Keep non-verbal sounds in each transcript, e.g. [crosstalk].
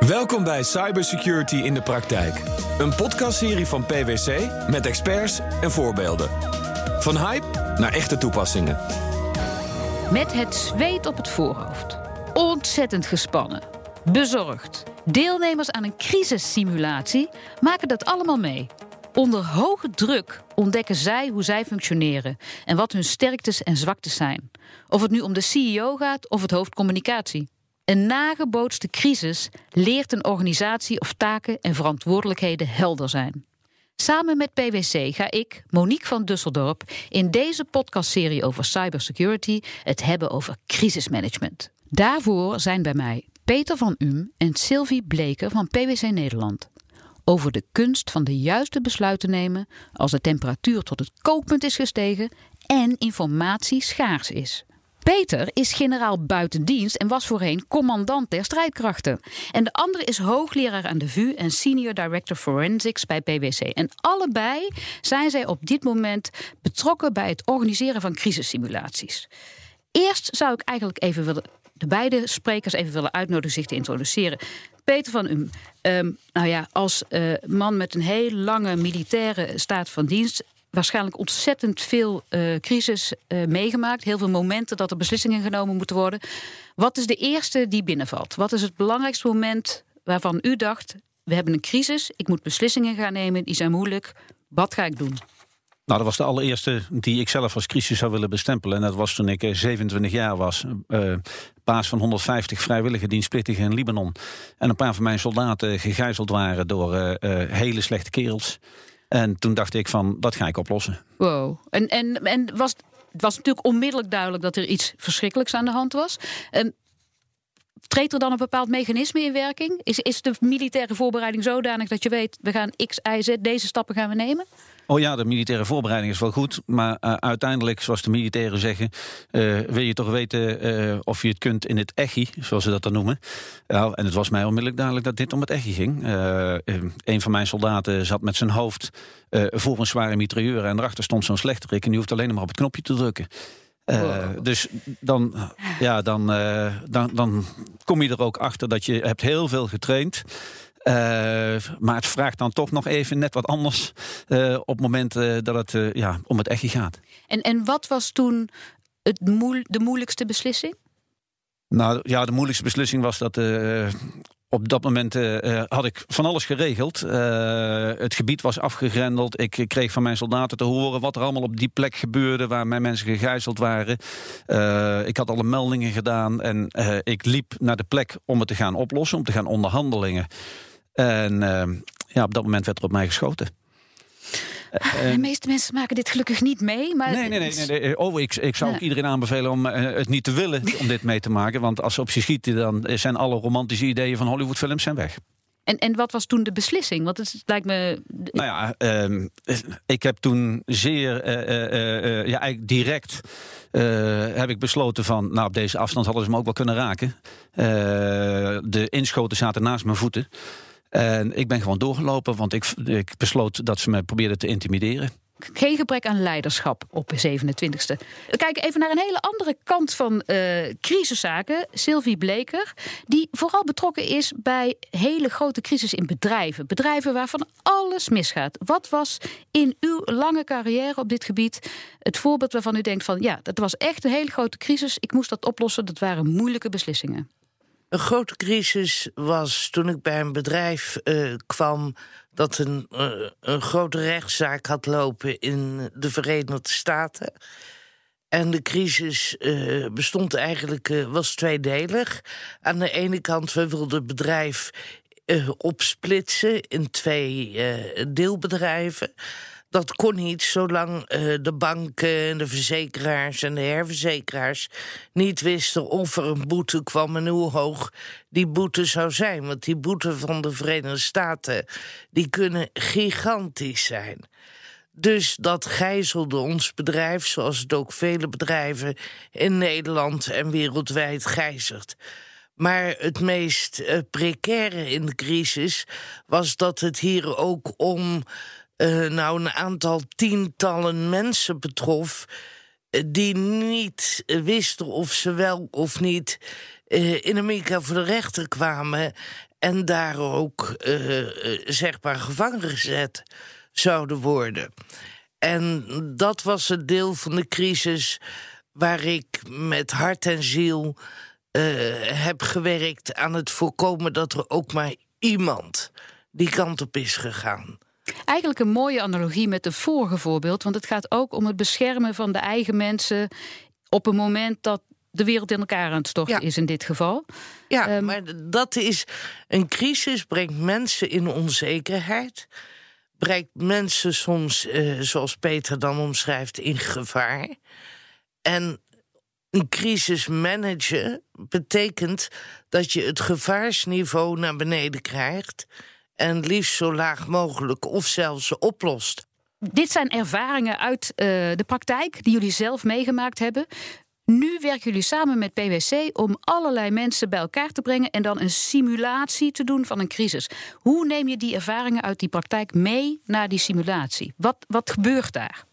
Welkom bij Cybersecurity in de Praktijk. Een podcastserie van PwC met experts en voorbeelden. Van hype naar echte toepassingen. Met het zweet op het voorhoofd. Ontzettend gespannen. Bezorgd. Deelnemers aan een crisissimulatie maken dat allemaal mee. Onder hoge druk ontdekken zij hoe zij functioneren en wat hun sterktes en zwaktes zijn. Of het nu om de CEO gaat of het hoofd communicatie. Een nagebootste crisis leert een organisatie of taken en verantwoordelijkheden helder zijn. Samen met PwC ga ik, Monique van Dusseldorp, in deze podcastserie over cybersecurity het hebben over crisismanagement. Daarvoor zijn bij mij Peter van Um en Sylvie Bleker van PwC Nederland. Over de kunst van de juiste besluiten nemen als de temperatuur tot het kookpunt is gestegen en informatie schaars is. Peter is generaal buitendienst en was voorheen commandant der strijdkrachten. En de andere is hoogleraar aan de VU en senior director forensics bij PwC. En allebei zijn zij op dit moment betrokken bij het organiseren van crisissimulaties. Eerst zou ik eigenlijk even willen, de beide sprekers even willen uitnodigen zich te introduceren. Peter van Um, nou ja, als uh, man met een heel lange militaire staat van dienst waarschijnlijk ontzettend veel uh, crisis uh, meegemaakt. Heel veel momenten dat er beslissingen genomen moeten worden. Wat is de eerste die binnenvalt? Wat is het belangrijkste moment waarvan u dacht: we hebben een crisis, ik moet beslissingen gaan nemen, die zijn moeilijk. Wat ga ik doen? Nou, dat was de allereerste die ik zelf als crisis zou willen bestempelen. En dat was toen ik 27 eh, jaar was. Uh, baas van 150 vrijwillige dienstplichtigen in Libanon. En een paar van mijn soldaten gegijzeld waren door hele slechte kerels. En toen dacht ik van, dat ga ik oplossen. Wow. En, en, en was, het was natuurlijk onmiddellijk duidelijk dat er iets verschrikkelijks aan de hand was. Um, treedt er dan een bepaald mechanisme in werking? Is, is de militaire voorbereiding zodanig dat je weet, we gaan X, Y, Z, deze stappen gaan we nemen? Oh ja, de militaire voorbereiding is wel goed. Maar uh, uiteindelijk, zoals de militairen zeggen... Uh, wil je toch weten uh, of je het kunt in het echi, zoals ze dat dan noemen. En het was mij onmiddellijk duidelijk dat dit om het echi ging. een van mijn soldaten zat met zijn hoofd voor een zware mitrailleur... en erachter stond zo'n slechterik en die hoeft alleen maar op het knopje te drukken. Uh, dus dan, ja, dan, uh, dan, dan kom je er ook achter dat je hebt heel veel getraind. Uh, maar het vraagt dan toch nog even net wat anders op het moment dat het ja, om het echtje gaat. En, en wat was toen het moe de moeilijkste beslissing? Nou ja, de moeilijkste beslissing was dat op dat moment uh, had ik van alles geregeld. Uh, het gebied was afgegrendeld. Ik kreeg van mijn soldaten te horen wat er allemaal op die plek gebeurde... waar mijn mensen gegijzeld waren. Ik had alle meldingen gedaan en ik liep naar de plek om het te gaan oplossen... om te gaan onderhandelingen. En ja, op dat moment werd er op mij geschoten. Uh, de meeste mensen maken dit gelukkig niet mee. Maar nee, nee, nee. nee. Oh, ik, ik zou ook iedereen aanbevelen om uh, het niet te willen [laughs] om dit mee te maken. Want als ze op zich schieten, dan zijn alle romantische ideeën van Hollywoodfilms zijn weg. En, en wat was toen de beslissing? Want het lijkt me. Nou ja, uh, ik heb toen zeer, uh, ja, eigenlijk direct. heb ik besloten van, nou op deze afstand hadden ze me ook wel kunnen raken. de inschoten zaten naast mijn voeten. En ik ben gewoon doorgelopen, want ik, ik besloot dat ze me probeerden te intimideren. Geen gebrek aan leiderschap op de 27e. We kijken even naar een hele andere kant van uh, crisiszaken. Sylvie Bleker, die vooral betrokken is bij hele grote crisis in bedrijven. Bedrijven waarvan alles misgaat. Wat was in uw lange carrière op dit gebied het voorbeeld waarvan u denkt van... ja, dat was echt een hele grote crisis, ik moest dat oplossen, dat waren moeilijke beslissingen? Een grote crisis was toen ik bij een bedrijf uh, kwam dat een, uh, een grote rechtszaak had lopen in de Verenigde Staten. En de crisis uh, bestond eigenlijk, was tweedelig. Aan de ene kant, we wilden het bedrijf opsplitsen in twee deelbedrijven. Dat kon niet zolang uh, de banken, de verzekeraars en de herverzekeraars niet wisten of er een boete kwam en hoe hoog die boete zou zijn. Want die boete van de Verenigde Staten die kunnen gigantisch zijn. Dus dat gijzelde ons bedrijf, zoals het ook vele bedrijven in Nederland en wereldwijd gijzelt. Maar het meest uh, precaire in de crisis was dat het hier ook om uh, nou een aantal tientallen mensen betrof. Uh, die niet wisten of ze wel of niet uh, in Amerika voor de rechter kwamen. En daar ook uh, zeg maar gevangen gezet zouden worden. En dat was het deel van de crisis waar ik met hart en ziel heb gewerkt aan het voorkomen dat er ook maar iemand die kant op is gegaan. Eigenlijk een mooie analogie met het vorige voorbeeld, want het gaat ook om het beschermen van de eigen mensen op een moment dat de wereld in elkaar aan het storten is in dit geval. Ja, um, maar dat is een crisis brengt mensen in onzekerheid, brengt mensen soms, uh, zoals Peter dan omschrijft, in gevaar. En een crisis managen betekent dat je het gevaarsniveau naar beneden krijgt en liefst zo laag mogelijk of zelfs oplost. Dit zijn ervaringen uit uh, de praktijk die jullie zelf meegemaakt hebben. Nu werken jullie samen met PwC om allerlei mensen bij elkaar te brengen en dan een simulatie te doen van een crisis. Hoe neem je die ervaringen uit die praktijk mee naar die simulatie? Wat, wat gebeurt daar?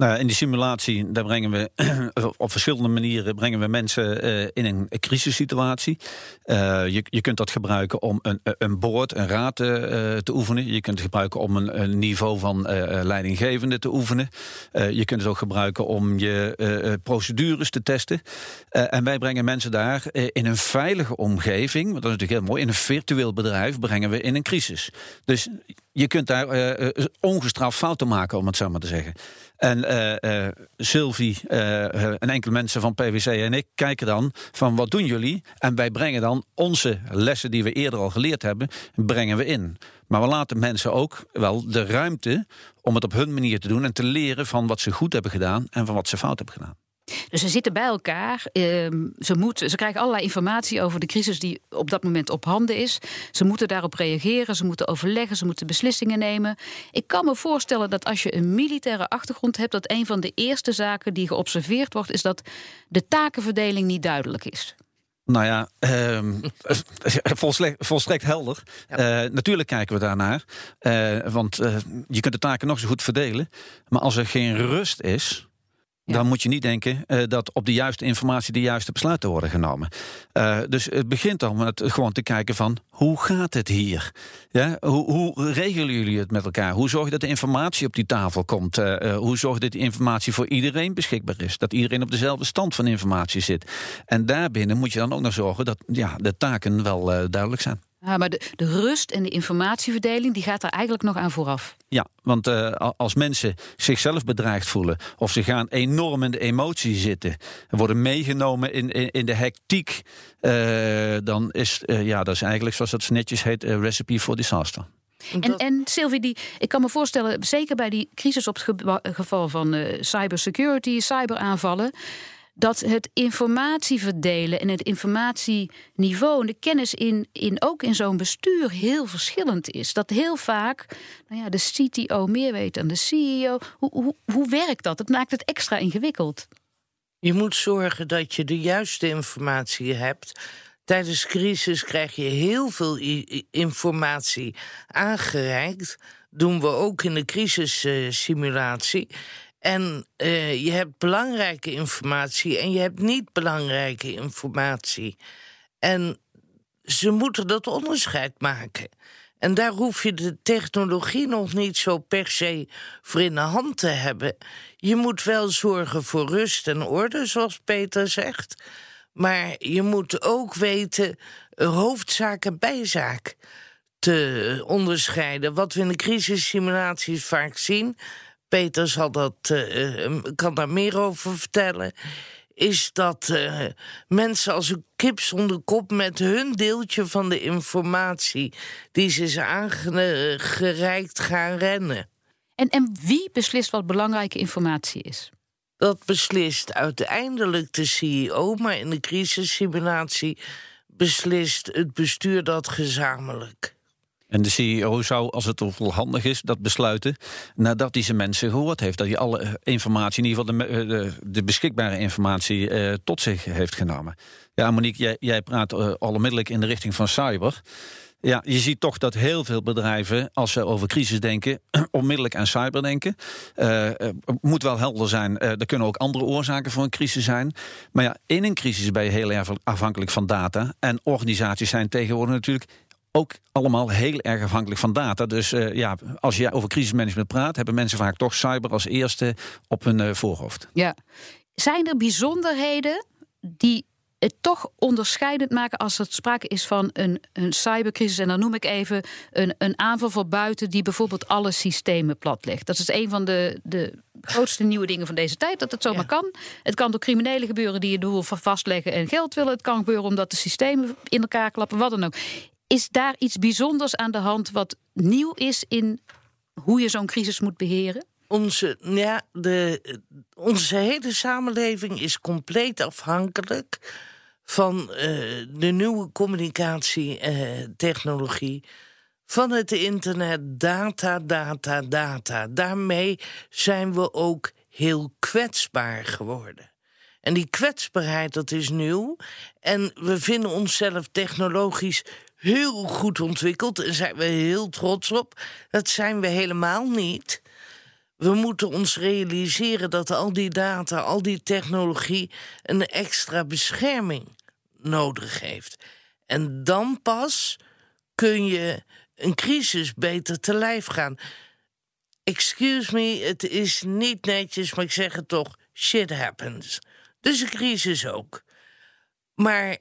Nou, in die simulatie daar brengen we [clears throat] op verschillende manieren brengen we mensen uh, in een crisissituatie. Uh, je, je kunt dat gebruiken om een, een boord, een raad te oefenen. Je kunt het gebruiken om een, een niveau van leidinggevende te oefenen. je kunt het ook gebruiken om je procedures te testen. en wij brengen mensen daar in een veilige omgeving, want dat is natuurlijk heel mooi, in een virtueel bedrijf brengen we in een crisis. Dus je kunt daar ongestraft fouten maken, om het zo maar te zeggen. En uh, uh, Sylvie uh, en enkele mensen van PwC en ik kijken dan van wat doen jullie? En wij brengen dan onze lessen die we eerder al geleerd hebben, brengen we in. Maar we laten mensen ook wel de ruimte om het op hun manier te doen en te leren van wat ze goed hebben gedaan en van wat ze fout hebben gedaan. Dus ze zitten bij elkaar. Ehm, ze, moeten, ze krijgen allerlei informatie over de crisis die op dat moment op handen is. Ze moeten daarop reageren, ze moeten overleggen, ze moeten beslissingen nemen. Ik kan me voorstellen dat als je een militaire achtergrond hebt, dat een van de eerste zaken die geobserveerd wordt, is dat de takenverdeling niet duidelijk is. Nou ja, [laughs] um, volstrekt, volstrekt, helder. Uh, natuurlijk kijken we daarnaar. Uh, want uh, je kunt de taken nog zo goed verdelen. Maar als er geen rust is, dan moet je niet denken uh, dat op de juiste informatie de juiste besluiten worden genomen. Uh, dus het begint al met gewoon te kijken van hoe gaat het hier? Ja, hoe, hoe regelen jullie het met elkaar? Hoe zorg je dat de informatie op die tafel komt? Uh, hoe zorg je dat die informatie voor iedereen beschikbaar is? Dat iedereen op dezelfde stand van informatie zit. En daarbinnen moet je dan ook nog zorgen dat ja, de taken wel duidelijk zijn. Ja, maar de, de rust en de informatieverdeling die gaat er eigenlijk nog aan vooraf. Ja, want uh, als mensen zichzelf bedreigd voelen of ze gaan enorm in de emotie zitten, worden meegenomen in, in, in de hectiek, uh, dan is uh, ja, dat is eigenlijk zoals dat netjes heet, recipe for disaster. En, en Sylvie, die, ik kan me voorstellen, zeker bij die crisis op het geval van cybersecurity, cyberaanvallen dat het informatie verdelen en het informatieniveau en de kennis in, in ook in zo'n bestuur heel verschillend is. Dat heel vaak nou ja, de CTO meer weet dan de CEO. Hoe, hoe, hoe werkt dat? Het maakt het extra ingewikkeld. Je moet zorgen dat je de juiste informatie hebt. Tijdens crisis krijg je heel veel informatie aangereikt. Doen we ook in de crisissimulatie. En uh, je hebt belangrijke informatie en je hebt niet belangrijke informatie. En ze moeten dat onderscheid maken. En daar hoef je de technologie nog niet zo per se voor in de hand te hebben. Je moet wel zorgen voor rust en orde, zoals Peter zegt. Maar je moet ook weten hoofdzaak en bijzaak te onderscheiden. Wat we in de crisissimulaties vaak zien Peter zal dat, uh, kan daar meer over vertellen. Is dat uh, mensen als een kip zonder kop met hun deeltje van de informatie die ze is aangereikt gaan rennen. En, en wie beslist wat belangrijke informatie is? Dat beslist uiteindelijk de CEO, maar in de crisissimulatie beslist het bestuur dat gezamenlijk. En de CEO zou, als het wel handig is, dat besluiten nadat hij zijn mensen gehoord heeft. Dat hij alle informatie, in ieder geval de, de, de beschikbare informatie, uh, tot zich heeft genomen. Ja, Monique, jij, jij praat uh, onmiddellijk in de richting van cyber. Ja, je ziet toch dat heel veel bedrijven, als ze over crisis denken, [clears throat] onmiddellijk aan cyber denken. Uh, moet wel helder zijn, er kunnen ook andere oorzaken voor een crisis zijn. Maar ja, in een crisis ben je heel erg afhankelijk van data. En organisaties zijn tegenwoordig natuurlijk ook allemaal heel erg afhankelijk van data. Dus uh, ja, als je over crisismanagement praat, hebben mensen vaak toch cyber als eerste op hun uh, voorhoofd. Ja. Zijn er bijzonderheden die het toch onderscheidend maken als er sprake is van een, een cybercrisis. En dan noem ik even een, een aanval van buiten die bijvoorbeeld alle systemen platlegt. Dat is een van de, de grootste nieuwe dingen van deze tijd, dat het zomaar kan. Het kan door criminelen gebeuren die je doel vastleggen en geld willen. Het kan gebeuren omdat de systemen in elkaar klappen, wat dan ook. Is daar iets bijzonders aan de hand wat nieuw is in hoe je zo'n crisis moet beheren? Onze, ja, de, onze hele samenleving is compleet afhankelijk van uh, de nieuwe communicatietechnologie. van het internet, data, data, data. Daarmee zijn we ook heel kwetsbaar geworden. En die kwetsbaarheid, dat is nieuw. En we vinden onszelf technologisch heel goed ontwikkeld en zijn we heel trots op. Dat zijn we helemaal niet. We moeten ons realiseren dat al die data, al die technologie een extra bescherming nodig heeft. En dan pas kun je een crisis beter te lijf gaan. Excuse me, het is niet netjes, maar ik zeg het toch: shit happens. Dus een crisis ook. Maar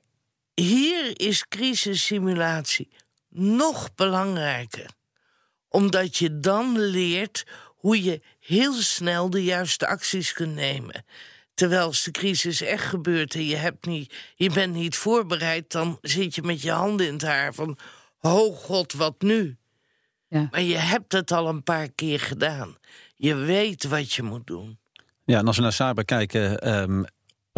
hier is crisissimulatie nog belangrijker, omdat je dan leert hoe je heel snel de juiste acties kunt nemen. Terwijl als de crisis echt gebeurt en je, hebt niet, je bent niet voorbereid, dan zit je met je handen in het haar van: Oh god, wat nu? Ja. Maar je hebt het al een paar keer gedaan. Je weet wat je moet doen. Ja, en als we naar cyber kijken, ehm,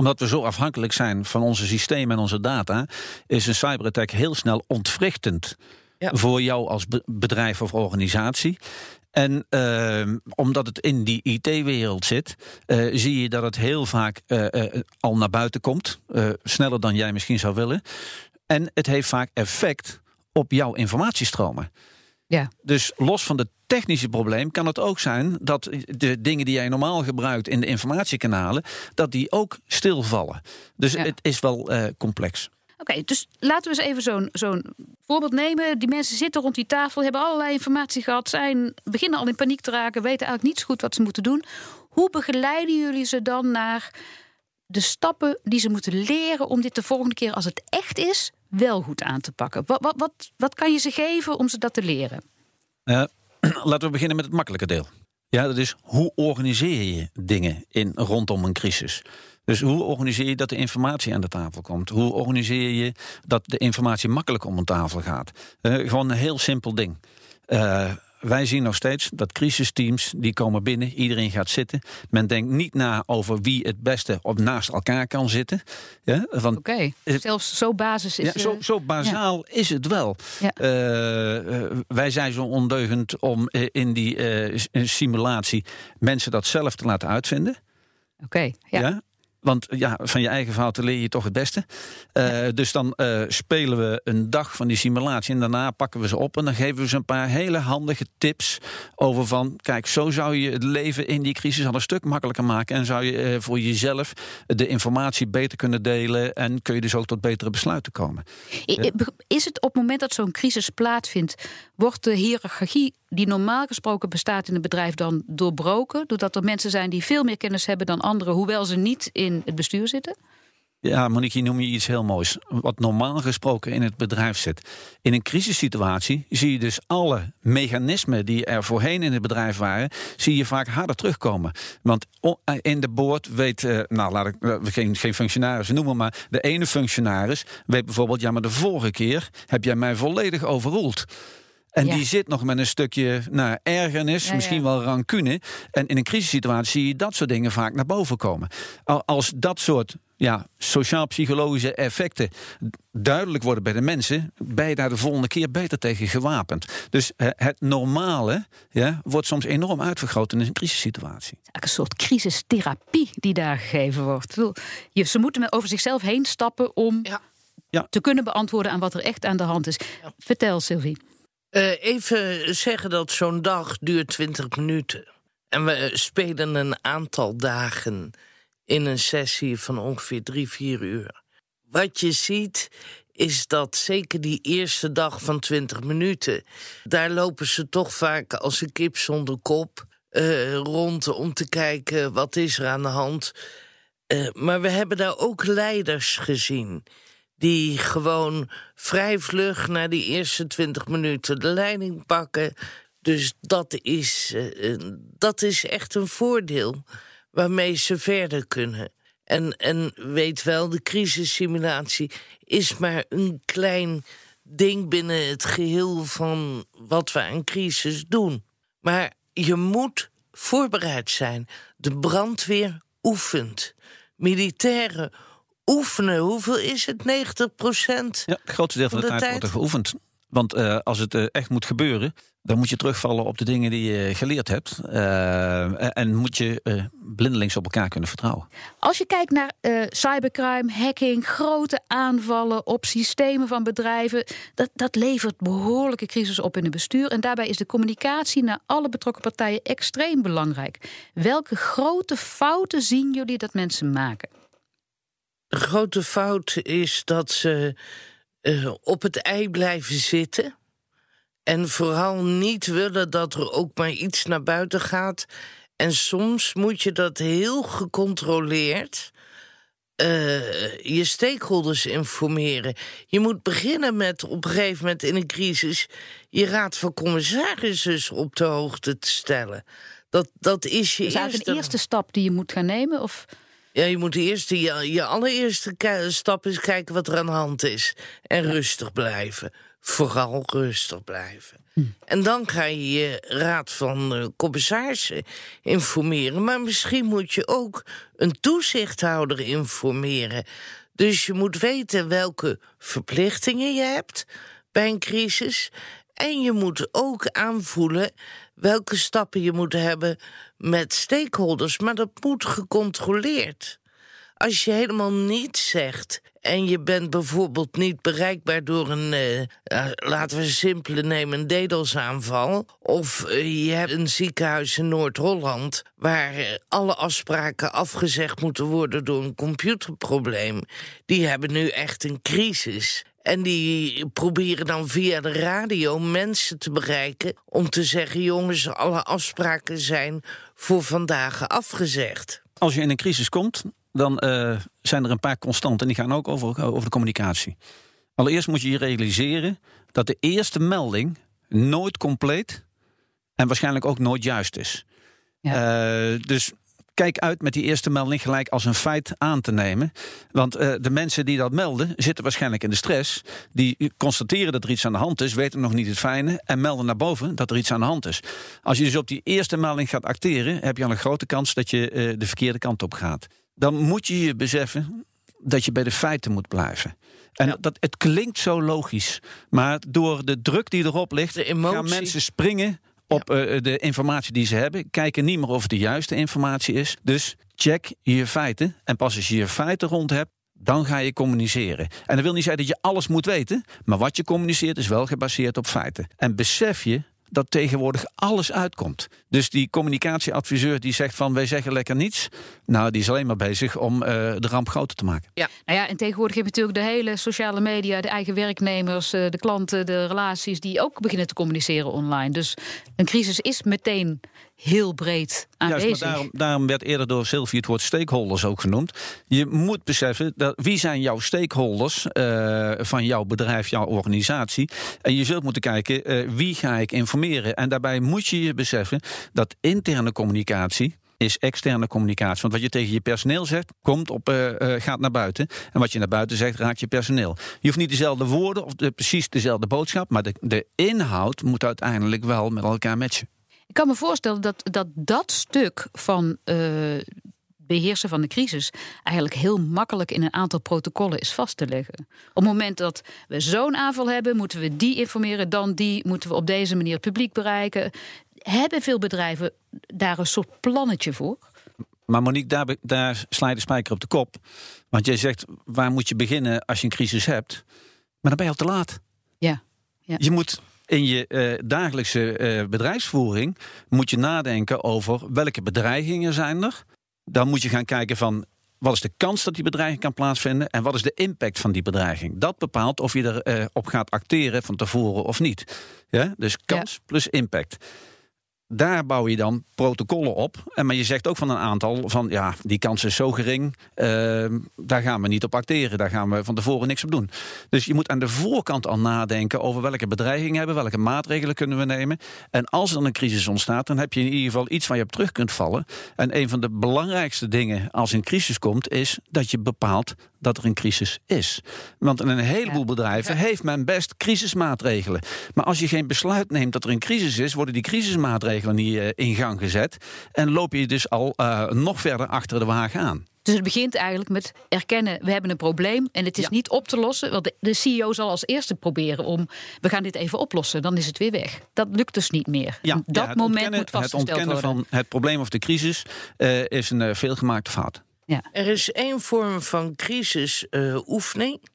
omdat we zo afhankelijk zijn van onze systemen en onze data, is een cyberattack heel snel ontwrichtend. Voor jou als bedrijf of organisatie. En uh, omdat het in die IT-wereld zit, uh, zie je dat het heel vaak uh, al naar buiten komt. sneller dan jij misschien zou willen. En het heeft vaak effect op jouw informatiestromen. Ja. Dus los van het technische probleem kan het ook zijn dat de dingen die jij normaal gebruikt in de informatiekanalen, dat die ook stilvallen. Dus het is wel complex. Oké, dus laten we eens even zo'n zo'n voorbeeld nemen. Die mensen zitten rond die tafel, hebben allerlei informatie gehad, zijn, beginnen al in paniek te raken, weten eigenlijk niet zo goed wat ze moeten doen. Hoe begeleiden jullie ze dan naar de stappen die ze moeten leren om dit de volgende keer, als het echt is, wel goed aan te pakken? Wat, wat, wat, wat kan je ze geven om ze dat te leren? Uh, [clears throat] laten we beginnen met het makkelijke deel. Ja, dat is hoe organiseer je dingen in, rondom een crisis? Dus hoe organiseer je dat de informatie aan de tafel komt? Hoe organiseer je dat de informatie makkelijk om een tafel gaat? Uh, gewoon een heel simpel ding. Uh, wij zien nog steeds dat crisisteams die komen binnen, iedereen gaat zitten. Men denkt niet na over wie het beste op naast elkaar kan zitten. Ja, Oké, zelfs zo basis is ja, zo, zo bazaal is het wel. Ja. Uh, wij zijn zo ondeugend om in die simulatie mensen dat zelf te laten uitvinden. Oké, ja. Want ja, van je eigen fouten leer je toch het beste. Uh, Dus dan uh, spelen we een dag van die simulatie en daarna pakken we ze op en dan geven we ze een paar hele handige tips over van, kijk, zo zou je het leven in die crisis al een stuk makkelijker maken en zou je uh, voor jezelf de informatie beter kunnen delen en kun je dus ook tot betere besluiten komen. Is het op het moment dat zo'n crisis plaatsvindt, wordt de hiërarchie die normaal gesproken bestaat in een bedrijf dan doorbroken, doordat er mensen zijn die veel meer kennis hebben dan anderen, hoewel ze niet in het bestuur zitten? Ja, Monique, noem je iets heel moois. Wat normaal gesproken in het bedrijf zit. In een crisissituatie zie je dus alle mechanismen die er voorheen in het bedrijf waren, zie je vaak harder terugkomen. Want in de boord weet, eh, nou laat ik uh, geen, geen functionaris noemen, maar de ene functionaris weet bijvoorbeeld, ja, maar de vorige keer heb jij mij volledig overroeld. En die zit nog met een stukje nou, ergernis, misschien wel rancune. En in een crisissituatie zie je dat soort dingen vaak naar boven komen. Als dat soort ja, sociaal-psychologische effecten duidelijk worden bij de mensen, ben je daar de volgende keer beter tegen gewapend. Dus het normale ja, wordt soms enorm uitvergroot in een crisissituatie. Een soort crisistherapie die daar gegeven wordt. Je, ze moeten over zichzelf heen stappen om ja. Ja. te kunnen beantwoorden aan wat er echt aan de hand is. Vertel, Sylvie. Uh, even zeggen dat zo'n dag duurt 20 minuten. En we spelen een aantal dagen in een sessie van ongeveer drie, vier uur. Wat je ziet is dat zeker die eerste dag van 20 minuten, daar lopen ze toch vaak als een kip zonder kop uh, rond om te kijken wat is er aan de hand. Uh, maar we hebben daar ook leiders gezien die gewoon vrij vlug na die eerste 20 minuten de leiding pakken. Dus dat is, uh, dat is echt een voordeel waarmee ze verder kunnen. En, en weet wel, de crisissimulatie is maar een klein ding binnen het geheel van wat we aan crisis doen. Maar je moet voorbereid zijn. De brandweer oefent. Militairen oefenen. Hoeveel is het? 90 procent? Ja, het grootste deel van de, tijd, wordt er geoefend. Want uh, als het uh, echt moet gebeuren, dan moet je terugvallen op de dingen die je geleerd hebt. Uh, en moet je blindelings op elkaar kunnen vertrouwen. Als je kijkt naar cybercrime, hacking, grote aanvallen op systemen van bedrijven, dat, dat levert behoorlijke crisis op in het bestuur. En daarbij is de communicatie naar alle betrokken partijen extreem belangrijk. Welke grote fouten zien jullie dat mensen maken? De grote fout is dat ze uh, op het ei blijven zitten. En vooral niet willen dat er ook maar iets naar buiten gaat. En soms moet je dat heel gecontroleerd. Uh, je stakeholders informeren. Je moet beginnen met op een gegeven moment in een crisis je raad van commissarissen op de hoogte te stellen. Dat, dat is je is eerste... een eerste stap die je moet gaan nemen? Of? Ja, je moet eerst, je, je allereerste stap is kijken wat er aan de hand is. En rustig blijven. Vooral rustig blijven. Hm. En dan ga je je raad van uh, commissarissen informeren. Maar misschien moet je ook een toezichthouder informeren. Dus je moet weten welke verplichtingen je hebt bij een crisis. En je moet ook aanvoelen welke stappen je moet hebben met stakeholders. Maar dat moet gecontroleerd. Als je helemaal niets zegt en je bent bijvoorbeeld niet bereikbaar door een, uh, laten we simpele nemen, een DDoS-aanval. Of uh, je hebt een ziekenhuis in Noord-Holland waar alle afspraken afgezegd moeten worden door een computerprobleem. Die hebben nu echt een crisis. En die proberen dan via de radio mensen te bereiken om te zeggen: jongens, alle afspraken zijn voor vandaag afgezegd. Als je in een crisis komt, dan uh, zijn er een paar constanten. Die gaan ook over, over de communicatie. Allereerst moet je je realiseren dat de eerste melding nooit compleet en waarschijnlijk ook nooit juist is. Ja. Uh, dus kijk uit met die eerste melding gelijk als een feit aan te nemen. Want uh, de mensen die dat melden, zitten waarschijnlijk in de stress. Die constateren dat er iets aan de hand is, weten nog niet het fijne en melden naar boven dat er iets aan de hand is. Als je dus op die eerste melding gaat acteren, heb je al een grote kans dat je uh, de verkeerde kant op gaat. Dan moet je je beseffen dat je bij de feiten moet blijven. En ja. dat, het klinkt zo logisch, maar door de druk die erop ligt, gaan mensen springen op uh, de informatie die ze hebben. Kijken niet meer of het de juiste informatie is. Dus check je feiten. En pas als je je feiten rond hebt, dan ga je communiceren. En dat wil niet zeggen dat je alles moet weten. Maar wat je communiceert is wel gebaseerd op feiten. En besef je dat tegenwoordig alles uitkomt. Dus die communicatieadviseur die zegt van wij zeggen lekker niets. Nou, die is alleen maar bezig om uh, de ramp groter te maken. Ja, nou ja, en tegenwoordig heb je natuurlijk de hele sociale media, de eigen werknemers, uh, de klanten, de relaties die ook beginnen te communiceren online. Dus een crisis is meteen heel breed aanwezig. Juist, maar daarom, daarom, werd eerder door Sylvie het woord stakeholders ook genoemd. Je moet beseffen, dat, wie zijn jouw stakeholders uh, van jouw bedrijf, jouw organisatie? En je zult moeten kijken, uh, wie ga ik informeren? En daarbij moet je je beseffen dat interne communicatie is externe communicatie. Want wat je tegen je personeel zegt, komt op, uh, uh, gaat naar buiten. En wat je naar buiten zegt, raakt je personeel. Je hoeft niet dezelfde woorden of de, precies dezelfde boodschap, maar de, de inhoud moet uiteindelijk wel met elkaar matchen. Ik kan me voorstellen dat dat, dat stuk van uh, beheersen van de crisis eigenlijk heel makkelijk in een aantal protocollen is vast te leggen. Op het moment dat we zo'n aanval hebben, moeten we die informeren, dan die moeten we op deze manier het publiek bereiken. Hebben veel bedrijven daar een soort plannetje voor? Maar Monique, daar, daar sla je de spijker op de kop. Want jij zegt, waar moet je beginnen als je een crisis hebt? Maar dan ben je al te laat. Ja. ja. Je moet in je uh, dagelijkse uh, bedrijfsvoering moet je nadenken over welke bedreigingen zijn er. Dan moet je gaan kijken van wat is de kans dat die bedreiging kan plaatsvinden en wat is de impact van die bedreiging. Dat bepaalt of je erop uh, op gaat acteren van tevoren of niet. Ja? Dus kans plus impact daar bouw je dan protocollen op. En maar je zegt ook van een aantal van ja, die kans is zo gering, uh, daar gaan we niet op acteren. Daar gaan we van tevoren niks op doen. Dus je moet aan de voorkant al nadenken over welke bedreigingen hebben, welke maatregelen kunnen we nemen. En als er dan een crisis ontstaat, dan heb je in ieder geval iets waar je op terug kunt vallen. En een van de belangrijkste dingen als een crisis komt, is dat je bepaalt dat er een crisis is. Want in een heleboel bedrijven heeft men best crisismaatregelen. Maar als je geen besluit neemt dat er een crisis is, worden die crisismaatregelen niet uh, in gang gezet. En loop je dus al uh, nog verder achter de wagen aan. Dus het begint eigenlijk met erkennen, we hebben een probleem en het is ja. niet op te lossen. Want de, CEO zal als eerste proberen om, we gaan dit even oplossen, dan is het weer weg. Dat lukt dus niet meer. Ja, dat ja, moment moet vastgesteld Het ontkennen worden. van het probleem of de crisis uh, is een uh, veelgemaakte fout. Ja. Er is één vorm van crisisoefening uh,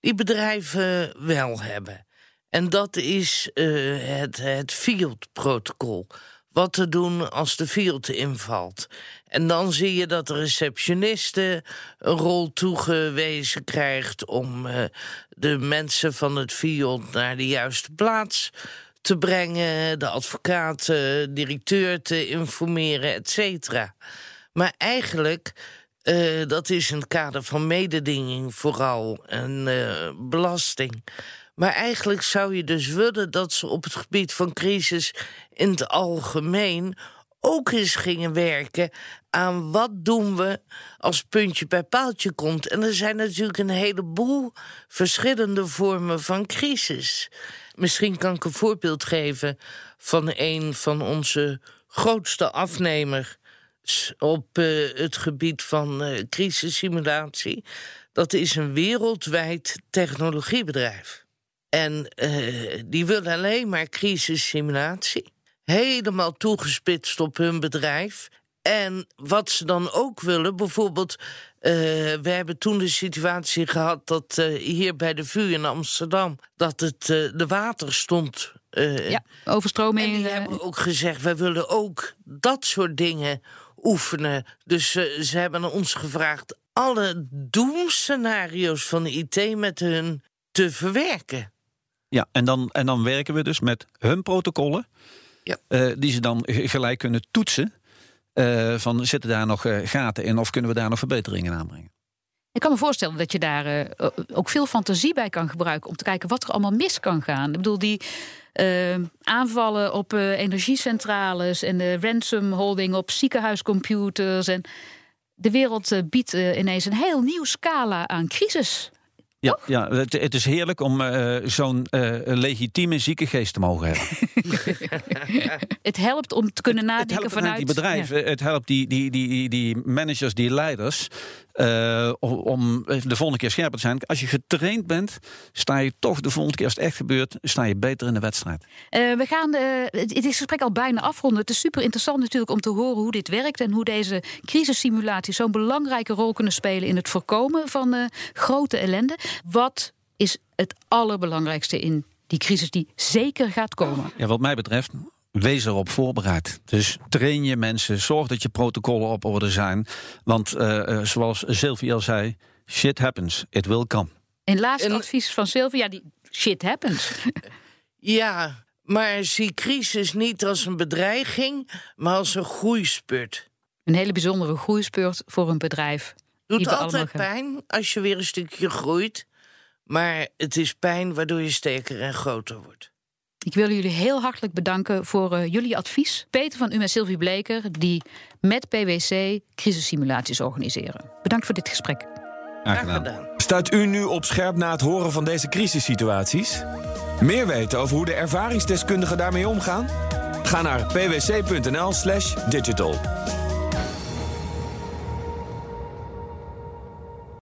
die bedrijven wel hebben. En dat is uh, het, het field-protocol. Wat te doen als de field invalt. En dan zie je dat de receptioniste een rol toegewezen krijgt om uh, de mensen van het field naar de juiste plaats te brengen, de advocaat, de directeur te informeren, et cetera. Maar eigenlijk, uh, dat is in het kader van mededinging vooral en belasting. Maar eigenlijk zou je dus willen dat ze op het gebied van crisis in het algemeen ook eens gingen werken aan wat doen we als puntje bij paaltje komt. En er zijn natuurlijk een heleboel verschillende vormen van crisis. Misschien kan ik een voorbeeld geven van een van onze grootste afnemers op uh, het gebied van uh, crisissimulatie. Dat is een wereldwijd technologiebedrijf. En uh, die willen alleen maar crisissimulatie. Helemaal toegespitst op hun bedrijf. En wat ze dan ook willen, bijvoorbeeld... we hebben toen de situatie gehad dat hier bij de VU in Amsterdam... dat het de water stond ja, overstroming. En die hebben ook gezegd, wij willen ook dat soort dingen oefenen. Dus ze hebben ons gevraagd alle doemscenario's van de IT met hun te verwerken. Ja, en dan, en dan werken we dus met hun protocollen, ja. uh, die ze dan gelijk kunnen toetsen. Uh, van zitten daar nog gaten in of kunnen we daar nog verbeteringen aanbrengen? Ik kan me voorstellen dat je daar uh, ook veel fantasie bij kan gebruiken om te kijken wat er allemaal mis kan gaan. Ik bedoel, die uh, aanvallen op uh, energiecentrales en de ransomholding op ziekenhuiscomputers. En de wereld biedt ineens een heel nieuw scala aan crisis. Ja, ja het, het, is heerlijk om uh, zo'n uh, legitieme zieke geest te mogen hebben. [laughs] het helpt om te kunnen nadenken het helpt vanuit die bedrijven. Ja. Het helpt die, die, die, die managers, die leiders. Uh, om de volgende keer scherper te zijn. Als je getraind bent, sta je toch de volgende keer als het echt gebeurt, sta je beter in de wedstrijd. we gaan het is gesprek al bijna afronden. Het is super interessant natuurlijk om te horen hoe dit werkt en hoe deze crisissimulaties zo'n belangrijke rol kunnen spelen in het voorkomen van grote ellende. Wat is het allerbelangrijkste in die crisis die zeker gaat komen? Ja, wat mij betreft, wees erop voorbereid. Dus train je mensen, zorg dat je protocollen op orde zijn. Want uh, uh, zoals Sylvie al zei, shit happens, it will come. En laatste en... advies van Sylvie, ja, die shit happens. [laughs] ja, maar zie crisis niet als een bedreiging, maar als een groeispurt. Een hele bijzondere groeispurt voor een bedrijf. Doet altijd pijn als je weer een stukje groeit. Maar het is pijn waardoor je sterker en groter wordt. Ik wil jullie heel hartelijk bedanken voor uh, jullie advies. Peter van U en Sylvie Bleker, die met PwC crisissimulaties organiseren. Bedankt voor dit gesprek. Graag gedaan. Staat u nu op scherp na het horen van deze crisissituaties? Meer weten over hoe de ervaringsdeskundigen daarmee omgaan? Ga naar pwc.nl/digital.